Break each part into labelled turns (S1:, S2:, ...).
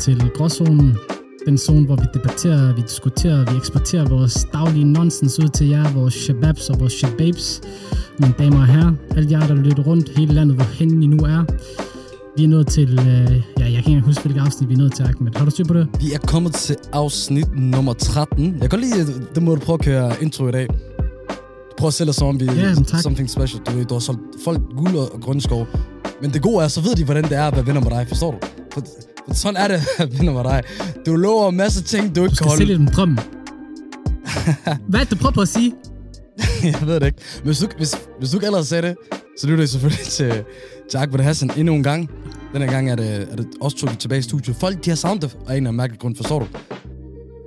S1: Til Gråzonen. Den zone, hvor vi debatterer, vi diskuterer, vi eksporterer vores daglige nonsens ud til jer, vores shababs og vores shababs. Mine damer og herrer, alle jer, der lytter rundt hele landet, hvor hen I nu er. Vi er nået til, øh, ja, jeg kan ikke engang huske, hvilket afsnit vi er nået til, Ahmed. Har du styr på det?
S2: Vi er kommet til afsnit nummer 13. Jeg kan godt lide, det må du prøve at køre intro i dag. Prøv at sælge som om vi
S1: Ja, tak.
S2: something special. Du du har solgt folk guld og grønne skov. Men det gode er, så ved de, hvordan det er at være venner med dig. Forstår du? For, for sådan er det venner med dig. Du lover en masse ting, du ikke
S1: Du
S2: kan
S1: skal
S2: holde.
S1: sælge dem drøm. Hvad er det, du prøver på at sige?
S2: jeg ved det ikke. Men hvis du, hvis, hvis du ikke allerede sagde det, så lytter I selvfølgelig til, til Akbar Hassan endnu en gang. Den her gang er det, er det også trukket tilbage i studiet. Folk, de har savnet det af en eller anden mærkelig grund, forstår du?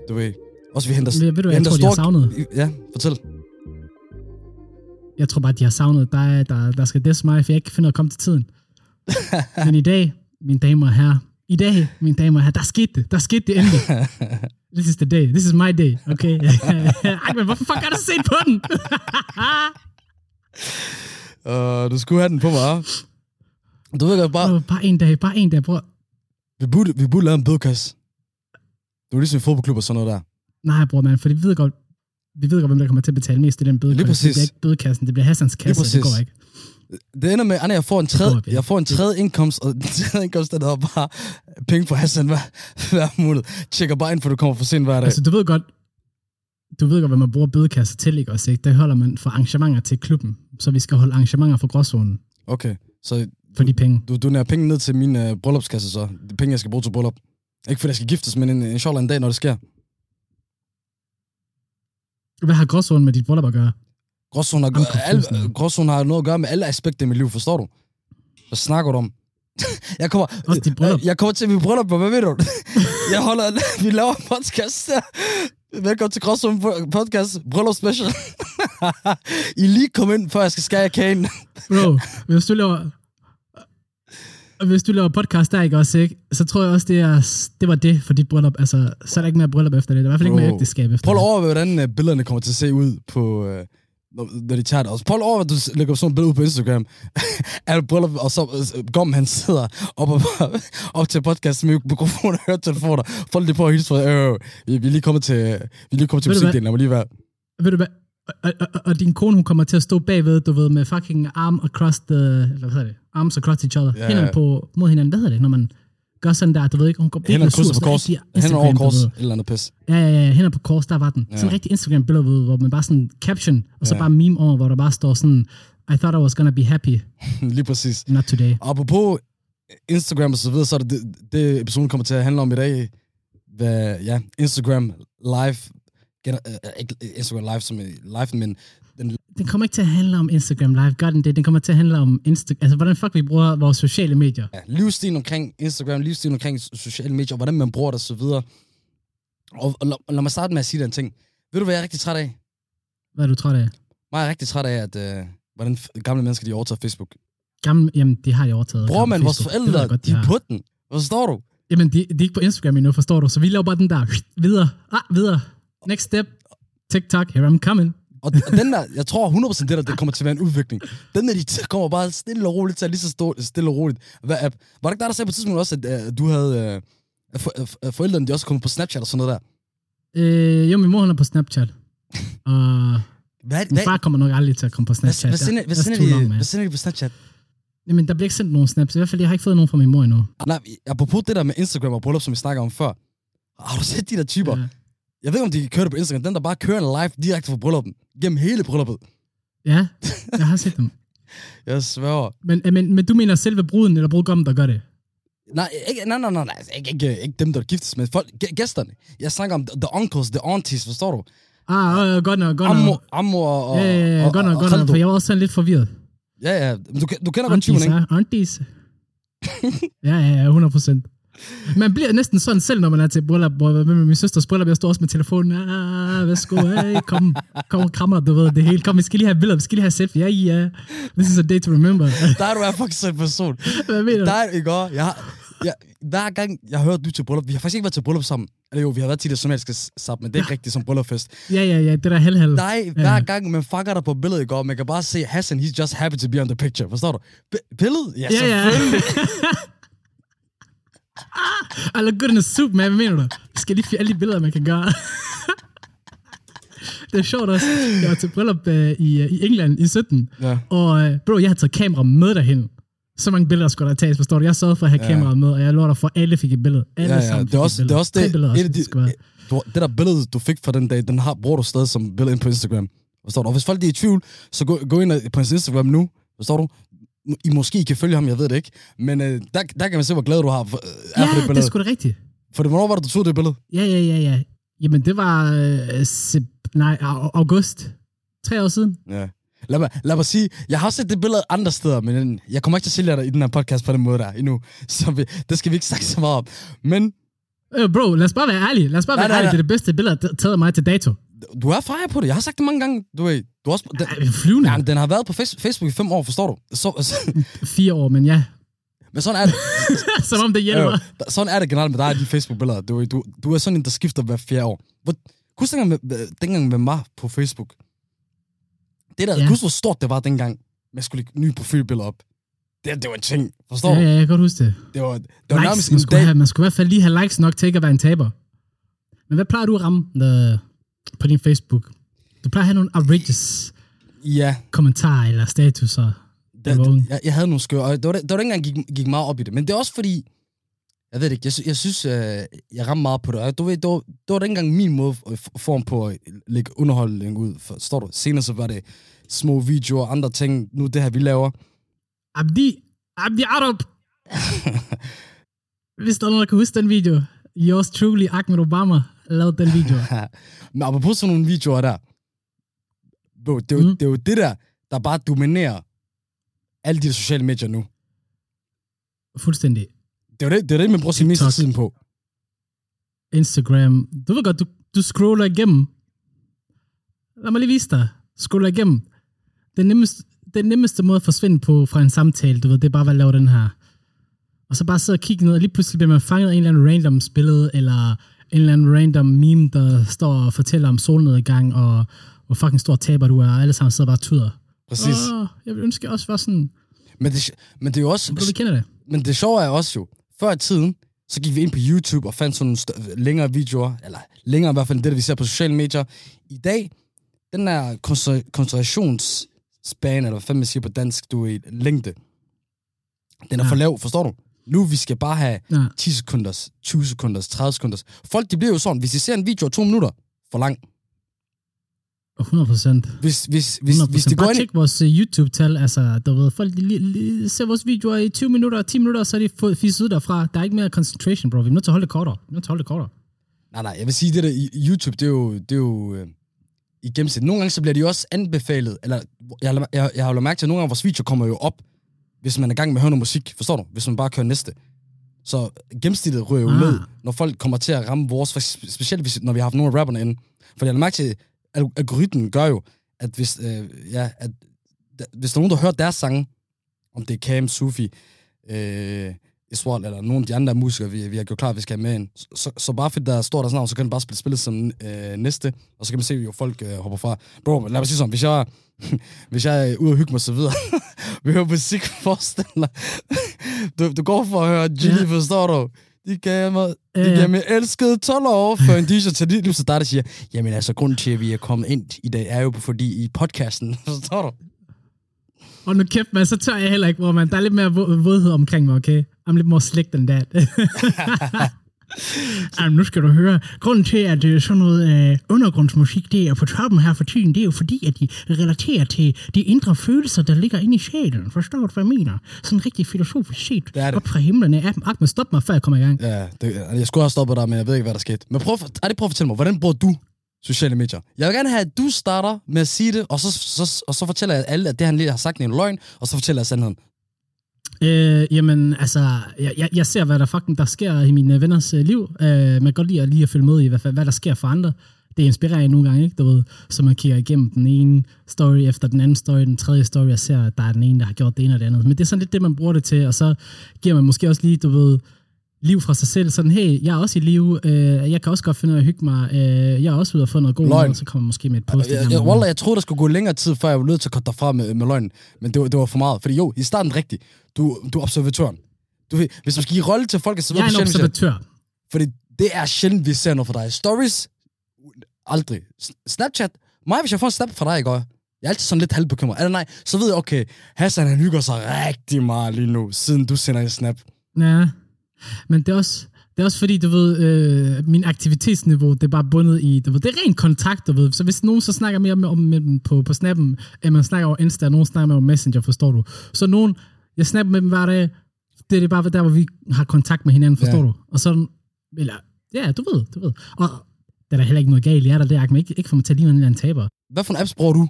S2: Du ved. Også vi henter,
S1: Men ved du, jeg
S2: henter
S1: tror, de har savnet?
S2: Ja, fortæl.
S1: Jeg tror bare, de har savnet dig, der, der skal des mig, for jeg ikke kan finde ud af at komme til tiden. Men i dag, mine damer og herrer, i dag, mine damer og herrer, der skete det. Der skete det endelig. This is the day. This is my day, okay? Ej, men hvorfor fuck har du set på den?
S2: Uh, du skulle have den på mig? Du ved godt bare,
S1: Åh, bare en dag, bare en dag, bror.
S2: vi burde, vi burde lave en bødekasse. Det var ligesom en fodboldklub og sådan noget der.
S1: Nej, bror, man, for vi ved godt, vi ved godt, hvem der kommer til at betale mest i den bødekasse.
S2: Lige præcis.
S1: Det bliver ikke bødekassen, det bliver Hassans kasse, det går ikke.
S2: Det ender med, Anna, jeg får en tredje, jeg får en tredje indkomst, og den tredje indkomst, den er bare penge for Hassan hver, hver måned. Tjekker bare ind, for du kommer for sent hver dag.
S1: Altså, du ved godt, du ved godt, hvad man bruger bødekasser til, ikke også, ikke? Det holder man for arrangementer til klubben, så vi skal holde arrangementer for gråzonen
S2: Okay, så
S1: for de penge.
S2: du donerer penge ned til min uh, bryllupskasse så. De penge, jeg skal bruge til bryllup. Ikke fordi jeg skal giftes, men en, inshallah en dag, når det sker.
S1: Hvad har gråzonen med dit bryllup at gøre?
S2: Gråzonen har, al,
S1: now.
S2: gråzonen har noget at gøre med alle aspekter i mit liv, forstår du? Hvad snakker du om? jeg kommer,
S1: Også dit bryllup.
S2: jeg, kommer til min bryllup, hvad ved du? jeg holder, vi laver en podcast der. Velkommen til Gråzonen podcast, bryllup special. I lige kom ind, før jeg skal skære kagen.
S1: Bro, hvis du laver... Hvis du laver podcast der, ikke også, ikke? Så tror jeg også, det, er, det var det for dit bryllup. Altså, så er der ikke mere bryllup efter det. Der er i hvert fald ikke mere ægteskab efter
S2: Prøv at overveje, hvordan uh, billederne kommer til at se ud på, uh, når, de tager det. Og prøv overveje, at du lægger sådan et billede ud på Instagram. det bryllup, og så uh, Gom, han sidder op, og, op til podcast med mikrofon og høretelefoner. Folk de prøver at hilse fra, øh, vi, vi, er lige kommet til, vi er lige kommet til musikdelen, lad mig lige være.
S1: Ved du hvad? Og, og, og, din kone, hun kommer til at stå bagved, du ved, med fucking arm across the... Eller hvad hedder det? Arms across each other. Yeah.
S2: Ja.
S1: på, mod hinanden. Hvad hedder det, når man gør sådan der? Du ved ikke, hun går virkelig sur.
S2: på kors. Hænder over kors. eller andet pis.
S1: Ja, ja, ja, hænder på kors, der var den. Ja. Sådan en rigtig Instagram-billede, hvor hvor man bare sådan caption, og så
S2: Ja.
S1: bare meme over, hvor der bare står sådan, I thought I was gonna be happy,
S2: lige præcis.
S1: not today.
S2: Apropos Instagram og så videre, så er det det, det episoden kommer til at handle om i dag. Hvad, ja, Instagram live. Gener, øh, ikke Instagram live som live, men den
S1: kommer ikke til at handle om Instagram Live, gør den det? Den kommer til at handle om Insta altså hvordan fuck vi bruger vores sociale medier.
S2: ja, livsstilen omkring Instagram, livsstilen omkring sociale medier, hvordan man bruger det og så videre. Og, og, lad, og lad mig starte med at sige den ting. Ved du, hvad jeg er rigtig træt af?
S1: Hvad er du træt af?
S2: Jeg er rigtig træt af, at øh, hvordan gamle mennesker de overtager Facebook.
S1: Gamle, jamen, de har de overtaget.
S2: Bror man, vores.
S1: Det
S2: forældre,
S1: godt,
S2: de er
S1: har.
S2: på den. Forstår du?
S1: Jamen, de, de er ikke på Instagram endnu, forstår du? Så vi laver bare den der, videre, ah, videre. Next step, TikTok, here I'm coming.
S2: Og, den der, jeg tror 100% det der, det kommer til at være en udvikling. Den der, de kommer bare stille og roligt til at lige så stå, stille og roligt. Hvad, app? Var det ikke dig, der sagde på et tidspunkt også, at uh, du havde... At for, uh, forældrene, de også kommet på Snapchat og sådan noget der?
S1: Øh, jo, min mor hun er på Snapchat. Og
S2: Hvad,
S1: min far kommer nok aldrig til at komme på Snapchat.
S2: hvad, sender, hvad, sender de, hvad sender de på Snapchat?
S1: Jamen, der bliver ikke sendt nogen snaps. I hvert fald, jeg har ikke fået nogen fra min mor endnu.
S2: Nej, apropos det der med Instagram og bryllup, som vi snakker om før. Har du set de der typer?
S1: Ja.
S2: Jeg ved ikke, om de kører det på Instagram. Den, der bare kører en live direkte fra brylluppen. Gennem hele brylluppet.
S1: Ja, jeg har set dem.
S2: Jeg sværger.
S1: Men, øh, men, men du mener selve bruden eller brudgommen, der gør det?
S2: Nej, ikke, nej, nej, nej, nej. Altså, Ikke, ikke, ikke dem, der giftes, men folk, gæ- gæsterne. Jeg snakker om the uncles, the aunties, forstår du?
S1: Ah, øh, godt nok, godt
S2: Ammo,
S1: nok.
S2: ammo og, og,
S1: Ja, ja, ja,
S2: og,
S1: godt nok, godt nok, for jeg var også sådan lidt forvirret.
S2: Ja, ja. Du, du kender godt typen,
S1: Aunties,
S2: ikke?
S1: ja, aunties. ja, ja, ja, 100 procent. Man bliver næsten sådan selv, når man er til bryllup, hvor med min søsters bryllup, jeg står også med telefonen, ah, værsgo, hey, kom, kom, krammer, du ved, det hele, kom, vi skal lige have billeder, vi skal lige have selfie, ja, ja, this is a day to remember.
S2: Der er du er faktisk en person.
S1: Hvad mener du?
S2: Der er ikke. Jeg jeg, hver gang jeg hører, du er til bryllup, vi har faktisk ikke været til bryllup sammen. Eller jo, vi har været til det somaliske sammen, men det er ikke rigtigt som bryllupfest.
S1: Ja, ja, ja, det der hel
S2: Nej, hver gang man fucker dig på billedet i går, man kan bare se Hassan, he's just happy to be on the picture. Forstår du? B- billedet? Ja,
S1: Ja, ja.
S2: selvfølgelig.
S1: I look good in a suit, man. Hvad mener du? Jeg skal lige finde alle de billeder, man kan gøre. det er sjovt også. Jeg var til bryllup uh, i, uh, i England i 17.
S2: Ja.
S1: Og uh, bro, jeg havde taget kamera med derhen. Så mange billeder skulle der tages, forstår du? Jeg sørgede for at have
S2: Ja.
S1: kameraet med, og jeg lover dig for, at alle fik et billede. Alle
S2: Ja, ja,
S1: sammen
S2: det er også
S1: et
S2: det, er også det,
S1: billeder også, det skal være.
S2: de, du, det der billede, du fik fra den dag, den har, bruger du stadig som billede ind på Instagram. Forstår du? Og hvis folk de er i tvivl, så gå, gå ind på hans Instagram nu. Forstår du? I måske kan følge ham, jeg ved det ikke. Men øh, der, der kan man se, hvor glad du har for, øh, er for det
S1: Ja, det
S2: billede.
S1: er sgu da rigtigt.
S2: For det, hvornår var det, du tog det billede?
S1: Ja, ja, ja, ja. Jamen, det var øh, sep- nej, au- august. Tre år siden.
S2: Ja. Lad mig, lad mig sige, jeg har set det billede andre steder, men jeg kommer ikke til at sælge dig i den her podcast på den måde der endnu. Så vi, det skal vi ikke snakke så meget om. Men
S1: Øh, bro, lad os bare være ærlige. Lad os bare
S2: Nej,
S1: være
S2: nej,
S1: ærlige.
S2: nej.
S1: Det er det bedste billede, der er taget mig til dato.
S2: du er fejret på det. Jeg har sagt det mange gange. Du, ved, du også, den,
S1: Ej, flyvende.
S2: ja, den har været på face- Facebook i fem år, forstår du? Så, så,
S1: Fire år, men ja.
S2: men sådan er det.
S1: Som om det hjælper.
S2: Øh, sådan er det generelt med dig og de Facebook-billeder. Du, du, du er sådan en, der skifter hver fjerde år. Hvor, husk dengang, med, dengang med mig på Facebook. Det der,
S1: Ja.
S2: husk hvor stort det var dengang, man skulle lægge nye profilbilleder op. Det, det var en ting, forstår
S1: Ja,
S2: du?
S1: ja, jeg kan godt huske det.
S2: Det var, det var
S1: Likes,
S2: nærmest
S1: man,
S2: en
S1: skulle
S2: dag.
S1: have, man skulle i hvert fald lige have likes nok til ikke at være en taber. Men hvad plejer du at ramme øh, på din Facebook? Du plejer at have nogle outrageous
S2: Ja,
S1: kommentarer eller statuser.
S2: det, det, jeg, jeg havde nogle skøre, og det var, det, det var ikke engang, jeg gik, gik meget op i det. Men det er også fordi, jeg ved det ikke, jeg, jeg synes, øh, jeg rammer meget på det. Og du ved, det var, det var ikke engang min måde, form på at lægge underholdning ud. Forstår du? Senere så var det små videoer og andre ting. Nu det her, vi laver.
S1: Abdi, Abdi Arab. Hvis der er nogen, der kan huske den video. Yours truly, Ahmed Obama, lavede den video.
S2: Men apropos sådan nogle videoer der, bro, det, er jo,
S1: Mm.
S2: det er jo det der, der bare dominerer alle de sociale medier nu.
S1: Fuldstændig.
S2: Det er det, det, er det man bruger sin meste
S1: TikTok.
S2: tiden på.
S1: Instagram. Du ved godt, du, du scroller igennem. Lad mig lige vise dig. Scroller igennem. Den nemmeste, den nemmeste måde at forsvinde på fra en samtale, du ved, det er bare at lave den her. Og så bare sidde og kigge ned, og lige pludselig bliver man fanget af en eller anden random billede, eller en eller anden random meme, der står og fortæller om solnedgang, og hvor fucking stor taber du er, og alle sammen sidder bare og tuder.
S2: Præcis.
S1: Åh, jeg vil ønske, jeg også var sådan,
S2: Men, det, men det er jo også...
S1: du vi kender det.
S2: Men det sjove er også jo, før i tiden, så gik vi ind på YouTube og fandt sådan nogle stø- længere videoer, eller længere i hvert fald end det, vi ser på sociale medier. I dag, den der koncentra- koncentrationsspan, eller hvad fanden man siger på dansk, du er i længde, den er
S1: Ja.
S2: for lav, forstår du? Nu vi skal bare have
S1: Ja.
S2: 10 sekunders, 20 sekunders, 30 sekunders. Folk, de bliver jo sådan, hvis de ser en video af to minutter, for lang.
S1: 100 procent.
S2: Hvis, hvis, hvis, hvis de går ind
S1: tjek vores uh, YouTube-tal, altså, du ved, folk de, li, li, ser vores videoer i 20 minutter, 10 minutter, så er de fisset ud derfra. Der er ikke mere concentration, bro. Vi er nødt til at holde det kortere. Vi er nødt til at holde det kortere.
S2: Nej, nej, jeg vil sige, det der YouTube, det er jo, det er jo øh, i gennemsnit. Nogle gange så bliver de jo også anbefalet, eller jeg, jeg, jeg har lagt mærke til, at nogle gange vores videoer kommer jo op, hvis man er i gang med at høre noget musik, forstår du? Hvis man bare kører næste. Så gennemsnittet ryger jo
S1: Ah.
S2: ned, når folk kommer til at ramme vores, specielt hvis, når vi har haft nogle af rapperne inde. For jeg har mærke til, at algoritmen gør jo, at hvis, øh, ja, at, da, hvis der er nogen, der hører deres sange, om det er Cam, Sufi, øh, Iswal, eller nogle af de andre musikere, vi, vi har gjort klar, at vi skal have med ind. Så, så, bare fordi der står deres navn, så kan den bare spille spillet som øh, næste, og så kan man se, at folk øh, hopper fra. Bro, lad mig sige sådan, hvis jeg, hvis jeg er ude og hygge mig så videre, vi hører musik, forestil dig. du, du går for at høre Gilly,
S1: ja.
S2: forstår du? De gav mig, de gav mig elskede 12 år for en DJ til lige så der, der siger, jamen altså, grunden til, at vi er kommet ind i dag, er jo fordi i podcasten, forstår du?
S1: Og nu kæft, man, så tør jeg heller ikke, hvor man, der er lidt mere vå- vådhed omkring mig, okay? I'm lidt more slick than that. Jamen, nu skal du høre. Grunden til, at øh, sådan noget øh, undergrundsmusik, det er på toppen her for tiden, det er jo fordi, at de relaterer til de indre følelser, der ligger inde i sjælen. Forstår du, hvad jeg mener? Sådan rigtig filosofisk set.
S2: Det er det.
S1: Op fra himlen. Ahmed, stop mig, før jeg kommer i gang.
S2: Ja, det, jeg skulle have stoppet dig, men jeg ved ikke, hvad der skete. Men prøv, at- ej, prøv at fortælle mig, hvordan bruger du sociale medier? Jeg vil gerne have, at du starter med at sige det, og så, så, og så fortæller jeg alle, at det han lige har sagt er en løgn, og så fortæller jeg sandheden.
S1: Øh, jamen, altså, jeg, jeg, jeg ser, hvad der fucking der sker i mine venners øh, liv. Øh, man kan godt lide at, lige at følge med i, hvad, hvad der sker for andre. Det inspirerer jeg nogle gange, ikke? Du ved, så man kigger igennem den ene story efter den anden story, den tredje story, og ser, at der er den ene, der har gjort det ene og det andet. Men det er sådan lidt det, man bruger det til, og så giver man måske også lige, du ved, liv fra sig selv. Sådan, hey, jeg er også i live, øh, jeg kan også godt finde ud af at hygge mig, øh, jeg er også ude og få noget god mad, så kommer man måske med et post.
S2: Jeg, jeg, Wallah, jeg troede, der skulle gå længere tid, før jeg var nødt til at korte dig fra med, med løgnen. Men det var, det var for meget. Fordi jo, i starten rigtigt. Du, du er observatøren. Du ved, hvis du skal give rolle til folk, så ved
S3: Jeg er en observatør.
S2: fordi det er sjældent, vi ser noget fra dig. Stories, aldrig. Snapchat, mig, hvis jeg får en snap fra dig i går, jeg er altid sådan lidt halvbekymret. Eller nej, så ved jeg, okay, Hassan han hygger sig rigtig meget lige nu, siden du sender en snap.
S3: Ja, men det er også, det er også fordi, du ved, øh, min aktivitetsniveau, det er bare bundet i, du ved, det er ren kontakt, du ved. Så hvis nogen så snakker mere med, om med dem på, på snappen, end man snakker over Insta, og nogen snakker med over Messenger, forstår du? Så nogen, jeg snapper med dem hver dag, det er det bare der, hvor vi har kontakt med hinanden, forstår
S2: Ja.
S3: du? Og så, eller, ja, du ved, du ved. Og der er der heller ikke noget galt i jer, der der, men ikke, ikke få mig til at ligne en eller anden taber.
S2: Hvad for en apps bruger du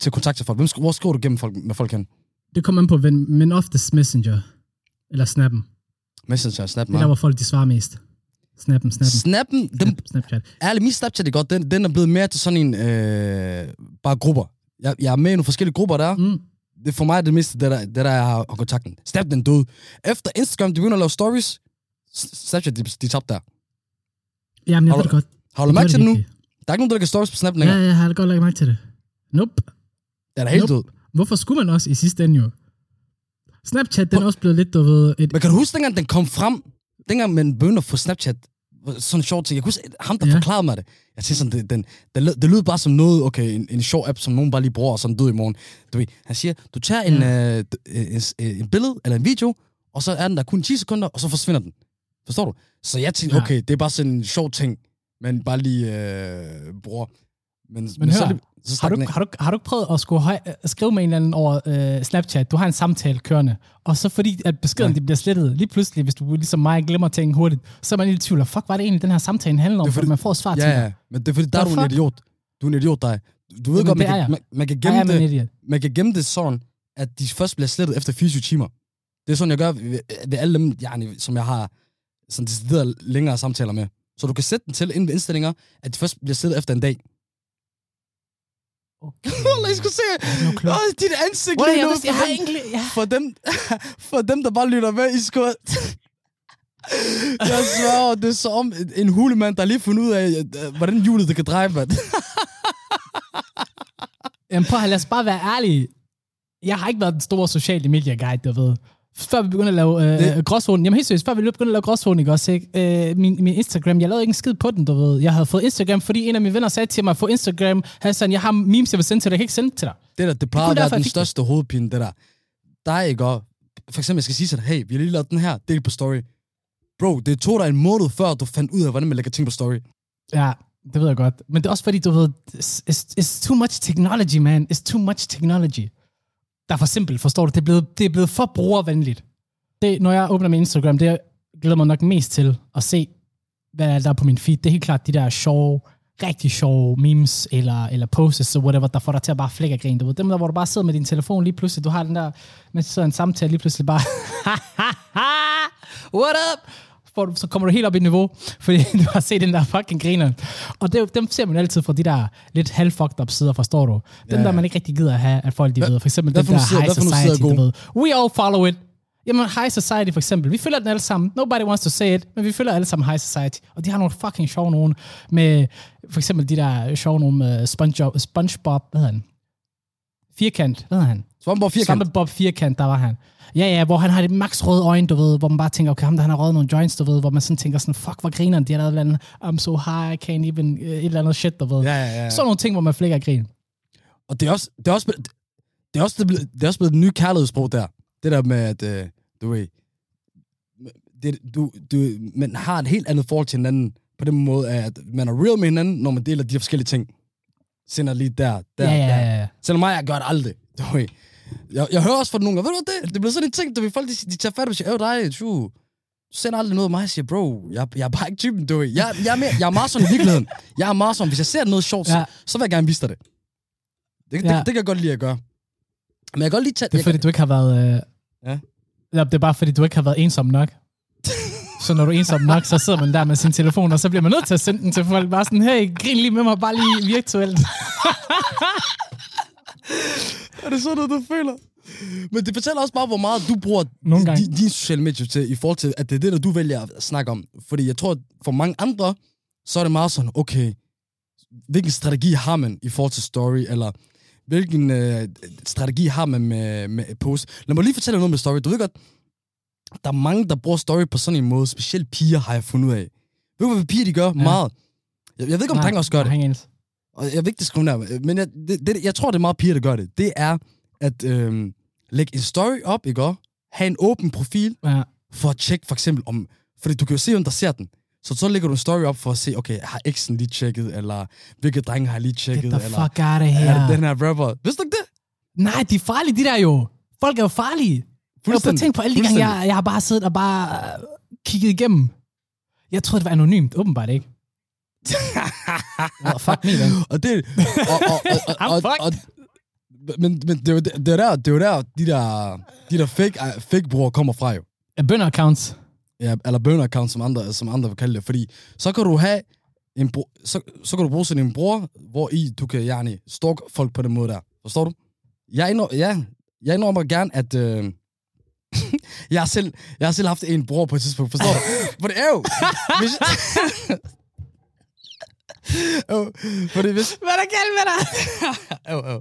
S2: til kontakt til folk? Hvem, hvor skriver du gennem folk, med folk hen?
S3: Det kommer an på, men, men oftest Messenger, eller Snappen.
S2: Messenger, Snap,
S3: Det er der, hvor folk de svarer mest. Snappen, snappen.
S2: Snappen, dem,
S3: Snap, Snapchat.
S2: ærligt, min Snapchat er godt, den, den er blevet mere til sådan en, øh, bare grupper. Jeg, jeg er med i nogle forskellige grupper der.
S3: Mm.
S2: Det for mig er det meste, det der, det der jeg har, kontakten. Snap den død. Efter Instagram, de begynder at lave stories, Snapchat, de, de tabte der.
S3: Jamen, jeg
S2: Har
S3: ved det godt.
S2: Har du mærke til det nu? Der er ikke nogen, der lægger stories på Snap
S3: Ja,
S2: længere.
S3: ja, jeg har godt lagt mærke til det. Nope.
S2: Det er helt
S3: Nope.
S2: død.
S3: Hvorfor skulle man også i sidste ende jo? Snapchat, den er også blevet lidt, du ved, et...
S2: Men kan du huske, dengang den kom frem? Dengang man begyndte at få Snapchat, sådan en sjov ting. Jeg kunne huske, ham der
S3: Ja.
S2: forklarede mig det. Jeg tænkte sådan, det, den, det, lød, det lød bare som noget, okay, en, en sjov app, som nogen bare lige bruger, og sådan død i morgen. Du ved, han siger, du tager en,
S3: Ja.
S2: øh, en, en, en billede eller en video, og så er den der kun 10 sekunder, og så forsvinder den. Forstår du? Så jeg tænkte,
S3: Ja.
S2: okay, det er bare sådan en sjov ting, man bare lige øh, bruger. Men, men,
S3: hør,
S2: så, så
S1: Har du, har, du, har du ikke prøvet at skulle høj, øh, skrive med en eller anden over øh, Snapchat? Du har en samtale kørende, og så fordi at beskeden
S2: Ja.
S1: bliver slettet, lige pludselig, hvis du ligesom mig glemmer ting hurtigt, så er man lidt i tvivl, fuck, var det egentlig, den her samtale handler om,
S2: Det er
S1: for
S2: fordi-
S1: man får svar til
S2: Ja,
S1: mig.
S2: ja, men det er fordi, der er du en idiot. Du er en idiot, dig. Du ved
S1: Jamen,
S2: godt, man kan,
S1: jeg.
S2: man, man kan
S1: Jeg
S2: gemme det.
S1: idiot.
S2: man kan gemme det sådan, at de først bliver slettet efter 24 timer. Det er sådan, jeg gør ved, ved alle dem, yani, som jeg har sådan decideret længere samtaler med. Så du kan sætte den til inden ved indstillinger, at de først bliver slettet efter en dag.
S1: Okay.
S2: I skulle se, åh, dit ansigt lige
S1: jeg,
S2: nu.
S1: jeg
S2: for
S1: har
S2: dem-
S1: egentlig... Ja.
S2: For dem, for dem, der bare lytter med, I skulle... jeg svær, det er så om en- hulemand, der lige fundet ud af, øh, hvordan hjulet det kan dreje, mand.
S1: Jamen prøv lad os bare være ærlige. Jeg har ikke været den store sociale medier guide, du ved. Før vi begyndte at lave øh,
S2: Det-
S1: gråzonen. Jamen helt seriøst, før vi begyndte at lave gråzonen, ikke også, ikke? Øh, min, min Instagram, jeg lavede ikke en skid på den, du ved. Jeg havde fået Instagram, fordi en af mine venner sagde til mig, få Instagram, Hassan, jeg har memes, jeg vil sende til dig, jeg kan ikke sende til dig.
S2: Det der, det plejer at være den
S1: det.
S2: største hovedpine, det der. Der er ikke og For eksempel, jeg skal sige til dig, hey, vi har lige lavet den her, del på story. Bro, det tog dig en måned før, du fandt ud af, hvordan man lægger ting på story.
S1: Ja, det ved jeg godt. Men det er også fordi, du ved, it's, it's too much technology, man. It's too much technology. Der er for simpelt, forstår du? Det er blevet, det er blevet for brugervenligt. Det, når jeg åbner min Instagram, det jeg glæder mig nok mest til at se, hvad der er på min feed. Det er helt klart de der sjove, rigtig sjove memes eller, eller posts og whatever, der får dig til at bare flække af grin. Du ved, dem der, hvor du bare sidder med din telefon lige pludselig, du har den der, mens du sidder en samtale, lige pludselig bare, what up? Får du, så kommer du helt op i niveau, fordi du har set den der fucking griner. Og det, dem ser man altid fra de der lidt halv-fucked up sider, forstår du? Dem
S2: Ja,
S1: der, man ikke rigtig gider at have, at folk de
S2: Hvad-
S1: ved. For eksempel den der
S2: sider-
S1: high society, du ved. We all follow it. Jamen, High Society for eksempel. Vi følger den alle sammen. Nobody wants to say it, men vi følger alle sammen High Society. Og de har nogle fucking sjove nogen med, for eksempel de der sjove nogen med SpongeBob, SpongeBob hvad hedder han? Firkant, hvad hedder han?
S2: Svamborg firkant.
S1: SpongeBob Firkant, der var han. Ja, ja, hvor han har det max røde øjne, du ved, hvor man bare tænker, okay, ham der han har røget nogle joints, du ved, hvor man sådan tænker sådan, fuck, hvor griner de har lavet et eller andet, I'm so high, I can't even, uh, et eller andet shit, du ved.
S2: Ja, ja, ja.
S1: Sådan nogle ting, hvor man flækker grin.
S2: Og det er også, det er også, det er også, blevet, det er også blevet den nye kærlighedssprog der. Det der med, at øh, du ved, det, du, du, man har et helt andet forhold til hinanden, på den måde, at man er real med hinanden, når man deler de forskellige ting. Sender lige der, der,
S1: Ja, ja,
S2: der.
S1: ja, ja.
S2: Selvom mig, jeg gør det aldrig. Du ved. Jeg, jeg hører også fra nogen, og ved du hvad det? Det bliver sådan en ting, ved, folk de, de tager fat og siger, øh dig, tju, du sender aldrig noget af mig. Jeg siger, bro, jeg, jeg er bare ikke typen, du. Jeg, jeg, er mere, jeg er meget sådan i virkeligheden. Jeg er meget sådan, hvis jeg ser noget sjovt, ja. Så, så vil jeg gerne vise dig det. Det, det,
S1: Ja.
S2: det, det kan jeg godt lide at gøre. Men jeg kan godt lige tage...
S1: Det er fordi,
S2: kan-
S1: du ikke har været... Øh...
S2: Ja.
S1: Ja, det er bare fordi, du ikke har været ensom nok. så når du er ensom nok, så sidder man der med sin telefon, og så bliver man nødt til at sende den til folk. Bare sådan, hey, grin lige med mig, bare lige virtuelt.
S2: Er det sådan noget, du føler? Men det fortæller også bare, hvor meget du bruger
S1: Nogle gange.
S2: din, din sociale medier til, i forhold til, at det er det, der du vælger at snakke om. Fordi jeg tror, at for mange andre, så er det meget sådan, okay, hvilken strategi har man i forhold til story, eller hvilken øh, strategi har man med, med post. Lad mig lige fortælle dig noget med story. Du ved godt, der er mange, der bruger story på sådan en måde. Specielt piger har jeg fundet ud af. Ved du, hvad piger de gør? Ja. Meget. Jeg, jeg ved ikke, om drenge også gør det. Og jeg vil ikke diskriminere, men jeg, det, det, jeg tror, det er meget piger, der gør det. Det er at øhm, lægge en story op, ikke også? Have en åben profil,
S1: Ja.
S2: for at tjekke for eksempel om... Fordi du kan jo se, hvem der ser den. Så så lægger du en story op for at se, okay, har eksen lige tjekket, eller hvilke drenge har lige tjekket,
S1: Get the
S2: eller
S1: fuck out of
S2: er
S1: here.
S2: det den her rapper? Vidste du ikke det?
S1: Nej, de er farlige, de der jo. Folk er jo farlige. Jeg har tænke på alle de gange, jeg, jeg har bare siddet og bare øh, kigget igennem. Jeg troede, det var anonymt. Åbenbart ikke. well, fuck me, then.
S2: Og det... Og, og, og, og, og, og, men, men det jo det, er der, det er jo der, de der, de der fake, fake bror kommer fra jo.
S1: Bønder accounts.
S2: Ja, eller burner account, som andre, som andre vil kalde det. Fordi så kan du have en bro, så, så kan du bruge sådan en bror, hvor i du kan yani, stalk folk på den måde der. Forstår du? Jeg indrømmer, ja, jeg indrømmer gerne, at øh, jeg, har selv, jeg har selv haft en bror på et tidspunkt, forstår du? For det er jo... Hvis, jo, fordi hvis...
S1: Hvad er der galt med dig?
S2: Jo, jo.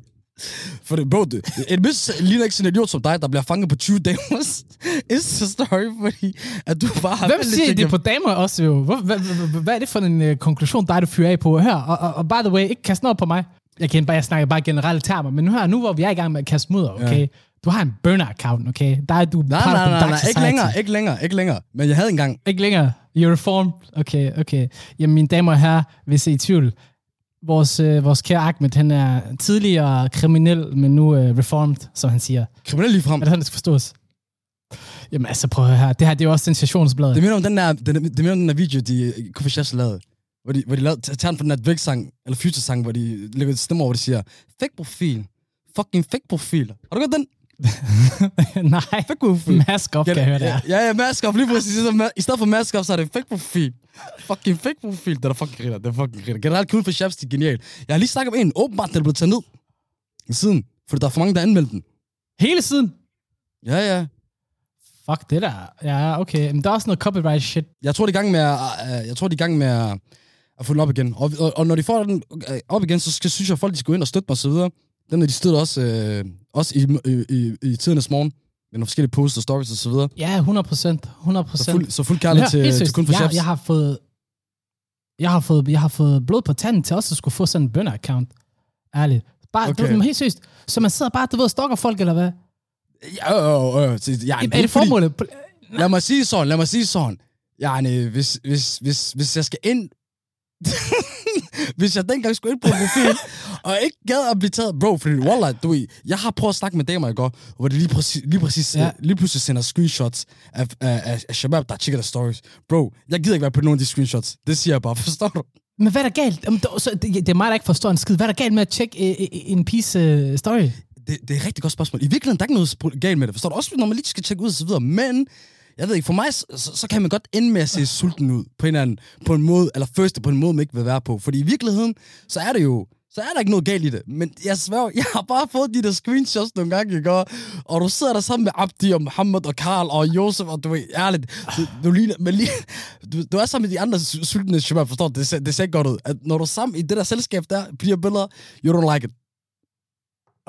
S2: For det, bro, det, en mis ligner ikke sådan en idiot som dig, der bliver fanget på 20 damers Insta-story, fordi at du bare har...
S1: Hvem siger det på damer også jo? Hvad, er det for en uh, konklusion, dig du fyrer af på her? Og, og, by the way, ikke kast noget på mig. Jeg kan bare, jeg snakker bare generelle termer, men nu her, nu hvor vi er i gang med at kaste mudder, okay? Du har en burner-account, okay? Der er du
S2: Nej,
S1: part
S2: nej, nej, nej, ikke længere, ikke længere, ikke længere. Men jeg havde engang...
S1: Ikke længere. You're reformed. Okay, okay. Jamen, mine damer og herrer, hvis I er i tvivl, vores, øh, vores kære Ahmed, han er tidligere kriminel, men nu øh, reformed, som han siger.
S2: Kriminel lige frem.
S1: Er det sådan, det skal forstås? Jamen altså, prøv at høre her. Det her, det er jo også sensationsbladet.
S2: Det minder om den der, den, det minder om den der video, de Kofi Chefs lavede. Hvor de, hvor de lavede, tager den fra den der Drake-sang, eller Future-sang, hvor de lægger et stemme over, hvor de siger, fake profil. Fucking fake profil. Har du godt den?
S1: Nej,
S2: Fake
S1: mask op, kan jeg høre det
S2: ja, ja, ja, mask off, lige præcis. Ma- I stedet for mask off, så er det fake profil. Fucking fake profil. Det er fucking griner, det er fucking griner. Generelt kun for Chefs, de er genial. Jeg har lige snakket om en, åbenbart, den er blevet taget ned. Siden. Fordi der er for mange, der anmeldte den.
S1: Hele tiden?
S2: Ja, ja.
S1: Fuck det der. Ja, okay. Men der er også noget copyright shit.
S2: Jeg tror, de er i gang med at, uh, jeg tror, de er i gang med at, at få den op igen. Og, og, og når de får den øh, op igen, så skal, synes jeg, at folk de skal gå ind og støtte mig og så videre. Dem, der de støtter også, øh, også i, i, i, i tidernes morgen. Med nogle forskellige posts og stories og så videre.
S1: Ja, 100 procent. 100
S2: Så
S1: procent.
S2: fuld, så fuld kærlighed til, til kun for
S1: jeg, jeg har fået... Jeg har fået, jeg har fået blod på tanden til også at skulle få sådan en bønder-account. Ærligt. Bare,
S2: Okay.
S1: du, helt seriøst. Så man sidder bare, du ved, og stalker folk, eller hvad?
S2: Ja, øh, øh, så- ja,
S1: er det
S2: fordi-
S1: formålet?
S2: Lad mig sige sådan, lad mig sige sådan. Ja, hvis, hvis, hvis, hvis jeg skal ind... hvis jeg dengang skulle ind på en profil, og ikke gad at blive taget, bro, fordi wallah, du ved, jeg har prøvet at snakke med damer i går, hvor de lige præcis, lige, præcis,
S1: Ja.
S2: lige pludselig sender screenshots af, af, af, af Shabab, der tjekker der stories. Bro, jeg gider ikke være på nogen af de screenshots. Det siger jeg bare, forstår du?
S1: Men hvad er der galt? Det, det er mig, der ikke forstår en skid. Hvad er der galt med at tjekke øh, øh, en piece story?
S2: Det, det er et rigtig godt spørgsmål. I virkeligheden, der er ikke noget galt med det, forstår du? Også når man lige skal tjekke ud og så videre, men jeg ved ikke, for mig, så, så kan man godt ende med at se sulten ud på en eller anden, på en måde, eller første på en måde, man ikke vil være på. Fordi i virkeligheden, så er det jo, så er der ikke noget galt i det. Men jeg sværger, jeg har bare fået de der screenshots nogle gange, ikke? Og, og du sidder der sammen med Abdi og Mohammed og Karl og Josef, og du er ærligt, du, du, ligner, men lige, du, du er sammen med de andre su- sultne shabab, forstår du? Det, ser- det ser godt ud. At når du er sammen i det der selskab der, bliver billeder, you don't like it.